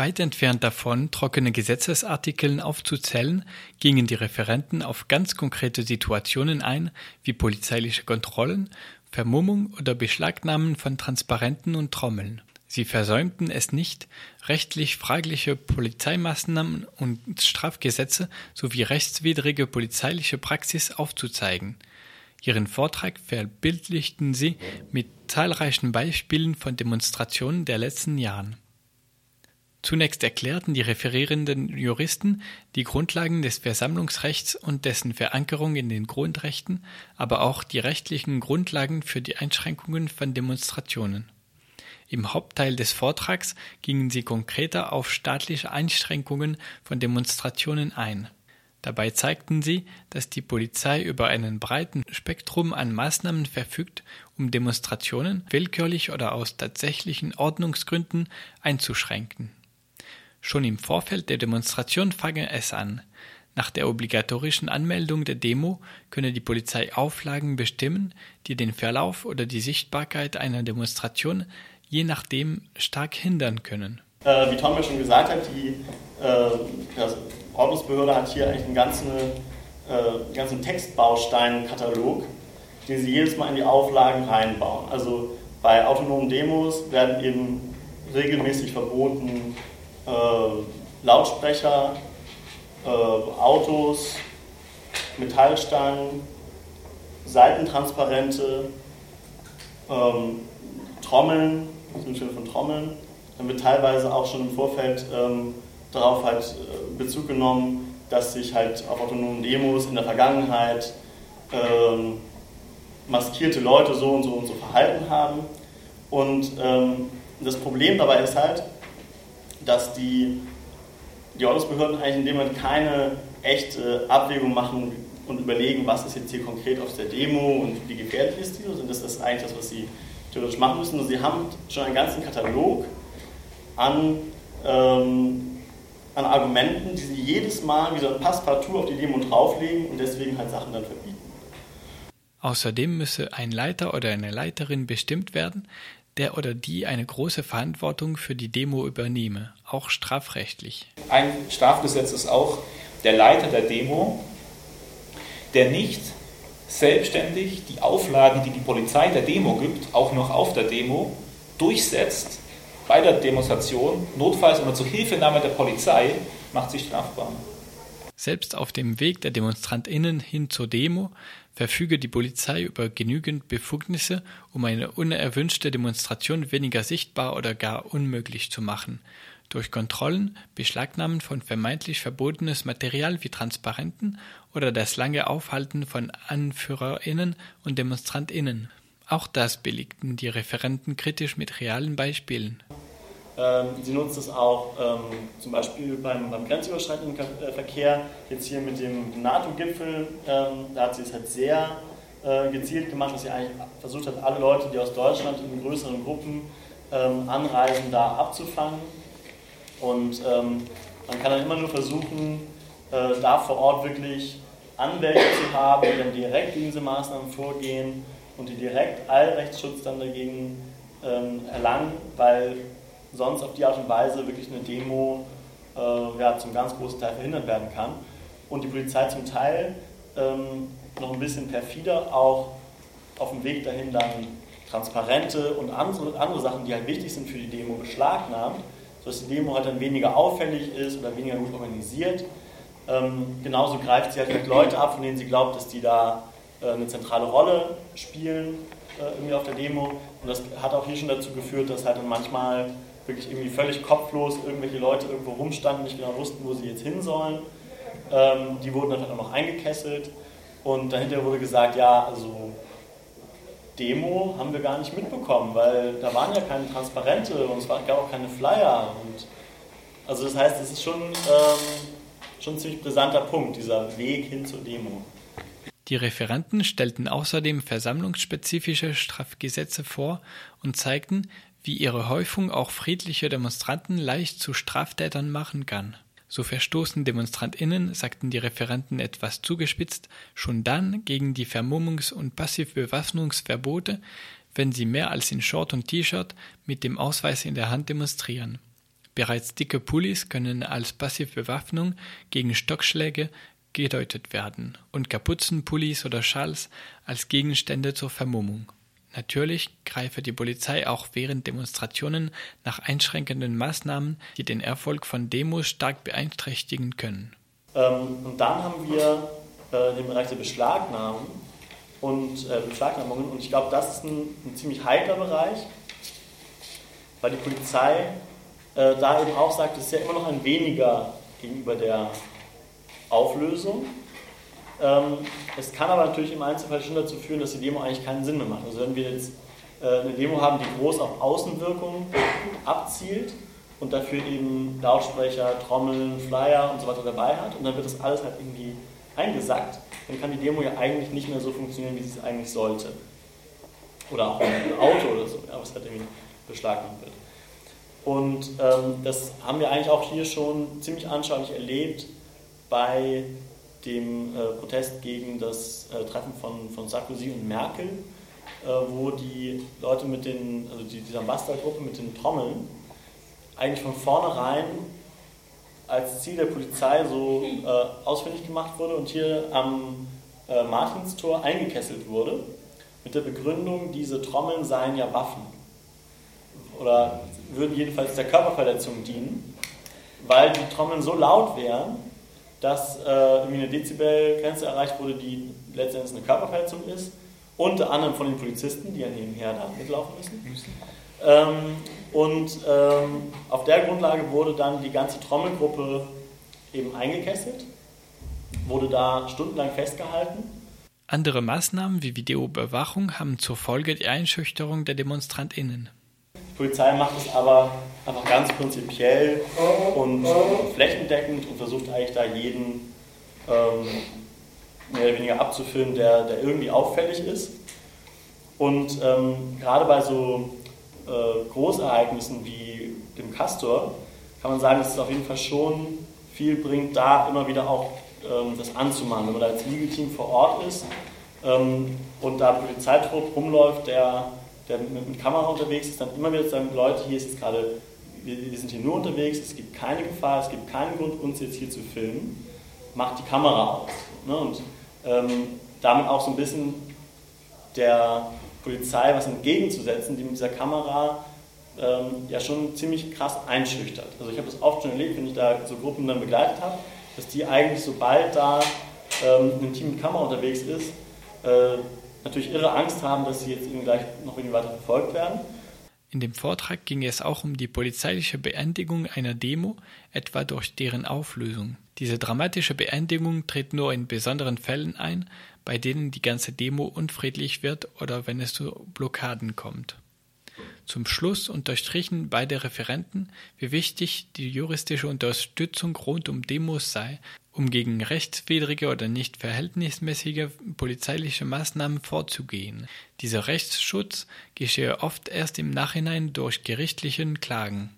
Weit entfernt davon, trockene Gesetzesartikeln aufzuzählen, gingen die Referenten auf ganz konkrete Situationen ein, wie polizeiliche Kontrollen, Vermummung oder Beschlagnahmen von Transparenten und Trommeln. Sie versäumten es nicht, rechtlich fragliche Polizeimaßnahmen und Strafgesetze sowie rechtswidrige polizeiliche Praxis aufzuzeigen. Ihren Vortrag verbildlichten sie mit zahlreichen Beispielen von Demonstrationen der letzten Jahren. Zunächst erklärten die referierenden Juristen die Grundlagen des Versammlungsrechts und dessen Verankerung in den Grundrechten, aber auch die rechtlichen Grundlagen für die Einschränkungen von Demonstrationen. Im Hauptteil des Vortrags gingen sie konkreter auf staatliche Einschränkungen von Demonstrationen ein. Dabei zeigten sie, dass die Polizei über einen breiten Spektrum an Maßnahmen verfügt, um Demonstrationen willkürlich oder aus tatsächlichen Ordnungsgründen einzuschränken Schon im Vorfeld der Demonstration fange es an. Nach der obligatorischen Anmeldung der Demo könne die Polizei Auflagen bestimmen, die den Verlauf oder die Sichtbarkeit einer Demonstration je nachdem stark hindern können. Äh, wie Tom ja schon gesagt hat, die äh, Ordnungsbehörde hat hier eigentlich einen ganzen, äh, ganzen Textbausteinkatalog, den sie jedes Mal in die Auflagen reinbauen. Also bei autonomen Demos werden eben regelmäßig verboten, äh, Lautsprecher, äh, Autos, Metallstangen, Seitentransparente, ähm, Trommeln, sind Schilder von Trommeln. Dann wird teilweise auch schon im Vorfeld ähm, darauf halt äh, Bezug genommen, dass sich halt auf autonomen Demos in der Vergangenheit ähm, maskierte Leute so und so und so verhalten haben. Und ähm, das Problem dabei ist halt, dass die, die Ordnungsbehörden eigentlich in dem Moment keine echte Abwägung machen und überlegen, was ist jetzt hier konkret auf der Demo und wie gefährlich ist die. Und das ist eigentlich das, was sie theoretisch machen müssen. Und sie haben schon einen ganzen Katalog an, ähm, an Argumenten, die sie jedes Mal wieder Passepartout auf die Demo drauflegen und deswegen halt Sachen dann verbieten. Außerdem müsse ein Leiter oder eine Leiterin bestimmt werden, der oder die eine große Verantwortung für die Demo übernehme, auch strafrechtlich. Ein Strafgesetz ist auch der Leiter der Demo, der nicht selbstständig die Auflagen, die die Polizei der Demo gibt, auch noch auf der Demo durchsetzt bei der Demonstration, notfalls unter Zuhilfenahme der Polizei, macht sich strafbar. Selbst auf dem Weg der DemonstrantInnen hin zur Demo verfüge die Polizei über genügend Befugnisse, um eine unerwünschte Demonstration weniger sichtbar oder gar unmöglich zu machen. Durch Kontrollen, Beschlagnahmen von vermeintlich verbotenes Material wie Transparenten oder das lange Aufhalten von AnführerInnen und DemonstrantInnen. Auch das belegten die Referenten kritisch mit realen Beispielen. Ähm, sie nutzt es auch ähm, zum Beispiel beim, beim grenzüberschreitenden äh, Verkehr, jetzt hier mit dem NATO-Gipfel, ähm, da hat sie es halt sehr äh, gezielt gemacht, dass sie eigentlich versucht hat, alle Leute, die aus Deutschland in größeren Gruppen anreisen, da abzufangen. Und man kann dann immer nur versuchen, äh, da vor Ort wirklich Anwälte zu haben, die dann direkt gegen diese Maßnahmen vorgehen und die direkt Allrechtsschutz dann dagegen erlangen, weil sonst auf die Art und Weise wirklich eine Demo äh, ja, zum ganz großen Teil verhindert werden kann. Und die Polizei zum Teil ähm, noch ein bisschen perfider auch auf dem Weg dahin dann Transparente und andere, andere Sachen, die halt wichtig sind für die Demo, beschlagnahmt, sodass die Demo halt dann weniger auffällig ist oder weniger gut organisiert. Ähm, genauso greift sie halt, halt Leute ab, von denen sie glaubt, dass die da äh, eine zentrale Rolle spielen äh, irgendwie auf der Demo. Und das hat auch hier schon dazu geführt, dass halt dann manchmal wirklich irgendwie völlig kopflos irgendwelche Leute irgendwo rumstanden, nicht genau wussten, wo sie jetzt hin sollen. Ähm, die wurden dann halt auch noch eingekesselt und dahinter wurde gesagt, ja, also Demo haben wir gar nicht mitbekommen, weil da waren ja keine Transparente und es gab auch keine Flyer. Und also das heißt, es ist schon, ähm, schon ein ziemlich brisanter Punkt, dieser Weg hin zur Demo. Die Referenten stellten außerdem versammlungsspezifische Strafgesetze vor und zeigten, wie ihre Häufung auch friedliche Demonstranten leicht zu Straftätern machen kann. So verstoßen DemonstrantInnen, sagten die Referenten etwas zugespitzt, schon dann gegen die Vermummungs- und Passivbewaffnungsverbote, wenn sie mehr als in Short und T-Shirt mit dem Ausweis in der Hand demonstrieren. Bereits dicke Pullis können als Passivbewaffnung gegen Stockschläge gedeutet werden und Kapuzenpullis oder Schals als Gegenstände zur Vermummung. Natürlich greife die Polizei auch während Demonstrationen nach einschränkenden Maßnahmen, die den Erfolg von Demos stark beeinträchtigen können. Ähm, und dann haben wir äh, den Bereich der Beschlagnahmen und äh, Beschlagnahmungen. Und ich glaube, das ist ein, ein, ziemlich heikler Bereich, weil die Polizei äh, da eben auch sagt, es ist ja immer noch ein weniger gegenüber der Auflösung. Ähm, es kann aber natürlich im Einzelfall schon dazu führen, dass die Demo eigentlich keinen Sinn mehr macht. Also wenn wir jetzt äh, eine Demo haben, die groß auf Außenwirkung abzielt und dafür eben Lautsprecher, Trommeln, Flyer und so weiter dabei hat und dann wird das alles halt irgendwie eingesackt, dann kann die Demo ja eigentlich nicht mehr so funktionieren, wie sie es eigentlich sollte. Oder auch ein Auto oder so, was halt irgendwie beschlagnahmt wird. Und ähm, das haben wir eigentlich auch hier schon ziemlich anschaulich erlebt bei dem äh, Protest gegen das äh, Treffen von, von Sarkozy und Merkel, äh, wo die Leute mit den, also die, dieser Bastelgruppe mit den Trommeln, eigentlich von vornherein als Ziel der Polizei so äh, ausfindig gemacht wurde und hier am äh, Martinstor eingekesselt wurde, mit der Begründung, diese Trommeln seien ja Waffen. Oder würden jedenfalls der Körperverletzung dienen, weil die Trommeln so laut wären, dass äh, eine Dezibelgrenze erreicht wurde, die letztendlich eine Körperverletzung ist, unter anderem von den Polizisten, die ja nebenher da mitlaufen müssen. Ähm, und ähm, auf der Grundlage wurde dann die ganze Trommelgruppe eben eingekesselt, wurde da stundenlang festgehalten. Andere Maßnahmen wie Videoüberwachung haben zur Folge die Einschüchterung der DemonstrantInnen. Polizei macht es aber einfach ganz prinzipiell und flächendeckend und versucht eigentlich da jeden ähm, mehr oder weniger abzufilmen, der, der irgendwie auffällig ist. Und ähm, gerade bei so äh, Großereignissen wie dem Castor kann man sagen, dass es auf jeden Fall schon viel bringt, da immer wieder auch ähm, das anzumahnen. Wenn man da als Legal-Team vor Ort ist ähm, und da Polizeitrupp rumläuft, der, der mit, Kamera unterwegs ist, dann immer wieder sagen, Leute, hier ist jetzt gerade, wir, wir sind hier nur unterwegs, es gibt keine Gefahr, es gibt keinen Grund, uns jetzt hier zu filmen, macht die Kamera aus. Ne? Und ähm, damit auch so ein bisschen der Polizei was entgegenzusetzen, die mit dieser Kamera ähm, ja schon ziemlich krass einschüchtert. Also ich habe das oft schon erlebt, wenn ich da so Gruppen dann begleitet habe, dass die eigentlich, sobald da ähm, ein Team mit Kamera unterwegs ist, äh, natürlich irre Angst haben, dass sie jetzt irgendwie gleich noch irgendwie weiter verfolgt werden. In dem Vortrag ging es auch um die polizeiliche Beendigung einer Demo, etwa durch deren Auflösung. Diese dramatische Beendigung tritt nur in besonderen Fällen ein, bei denen die ganze Demo unfriedlich wird oder wenn es zu Blockaden kommt. Zum Schluss unterstrichen beide Referenten, wie wichtig die juristische Unterstützung rund um Demos sei, um gegen rechtswidrige oder nicht verhältnismäßige polizeiliche Maßnahmen vorzugehen. Dieser Rechtsschutz geschehe oft erst im Nachhinein durch gerichtlichen Klagen.